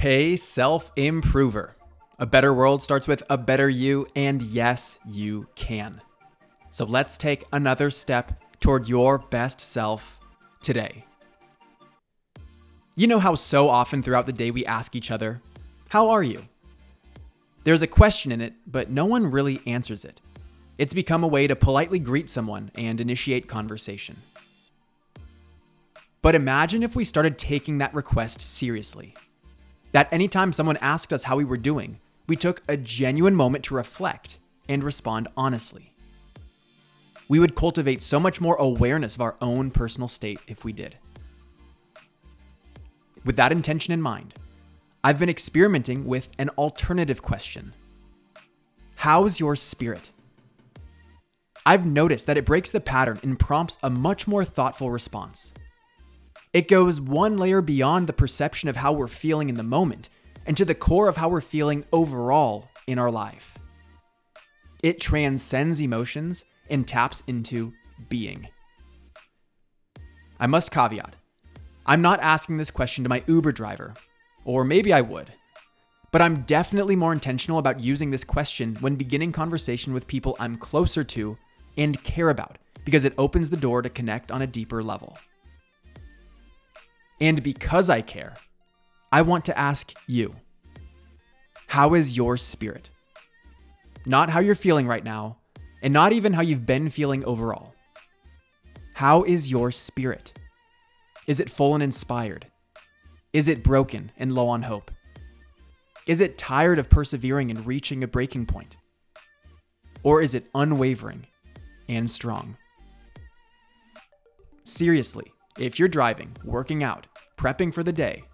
Hey, self improver. A better world starts with a better you, and yes, you can. So let's take another step toward your best self today. You know how so often throughout the day we ask each other, How are you? There's a question in it, but no one really answers it. It's become a way to politely greet someone and initiate conversation. But imagine if we started taking that request seriously. That anytime someone asked us how we were doing, we took a genuine moment to reflect and respond honestly. We would cultivate so much more awareness of our own personal state if we did. With that intention in mind, I've been experimenting with an alternative question How's your spirit? I've noticed that it breaks the pattern and prompts a much more thoughtful response. It goes one layer beyond the perception of how we're feeling in the moment and to the core of how we're feeling overall in our life. It transcends emotions and taps into being. I must caveat I'm not asking this question to my Uber driver, or maybe I would. But I'm definitely more intentional about using this question when beginning conversation with people I'm closer to and care about because it opens the door to connect on a deeper level. And because I care, I want to ask you how is your spirit? Not how you're feeling right now, and not even how you've been feeling overall. How is your spirit? Is it full and inspired? Is it broken and low on hope? Is it tired of persevering and reaching a breaking point? Or is it unwavering and strong? Seriously, if you're driving, working out, prepping for the day,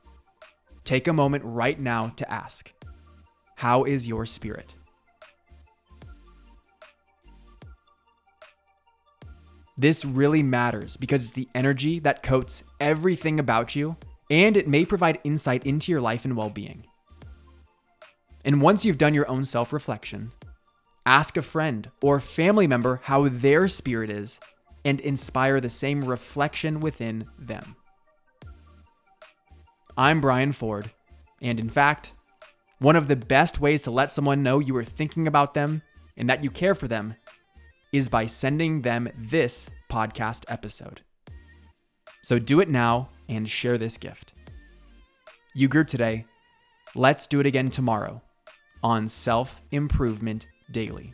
take a moment right now to ask How is your spirit? This really matters because it's the energy that coats everything about you, and it may provide insight into your life and well being. And once you've done your own self reflection, ask a friend or family member how their spirit is and inspire the same reflection within them. I'm Brian Ford, and in fact, one of the best ways to let someone know you are thinking about them and that you care for them is by sending them this podcast episode. So do it now and share this gift. You grew today. Let's do it again tomorrow on Self Improvement Daily.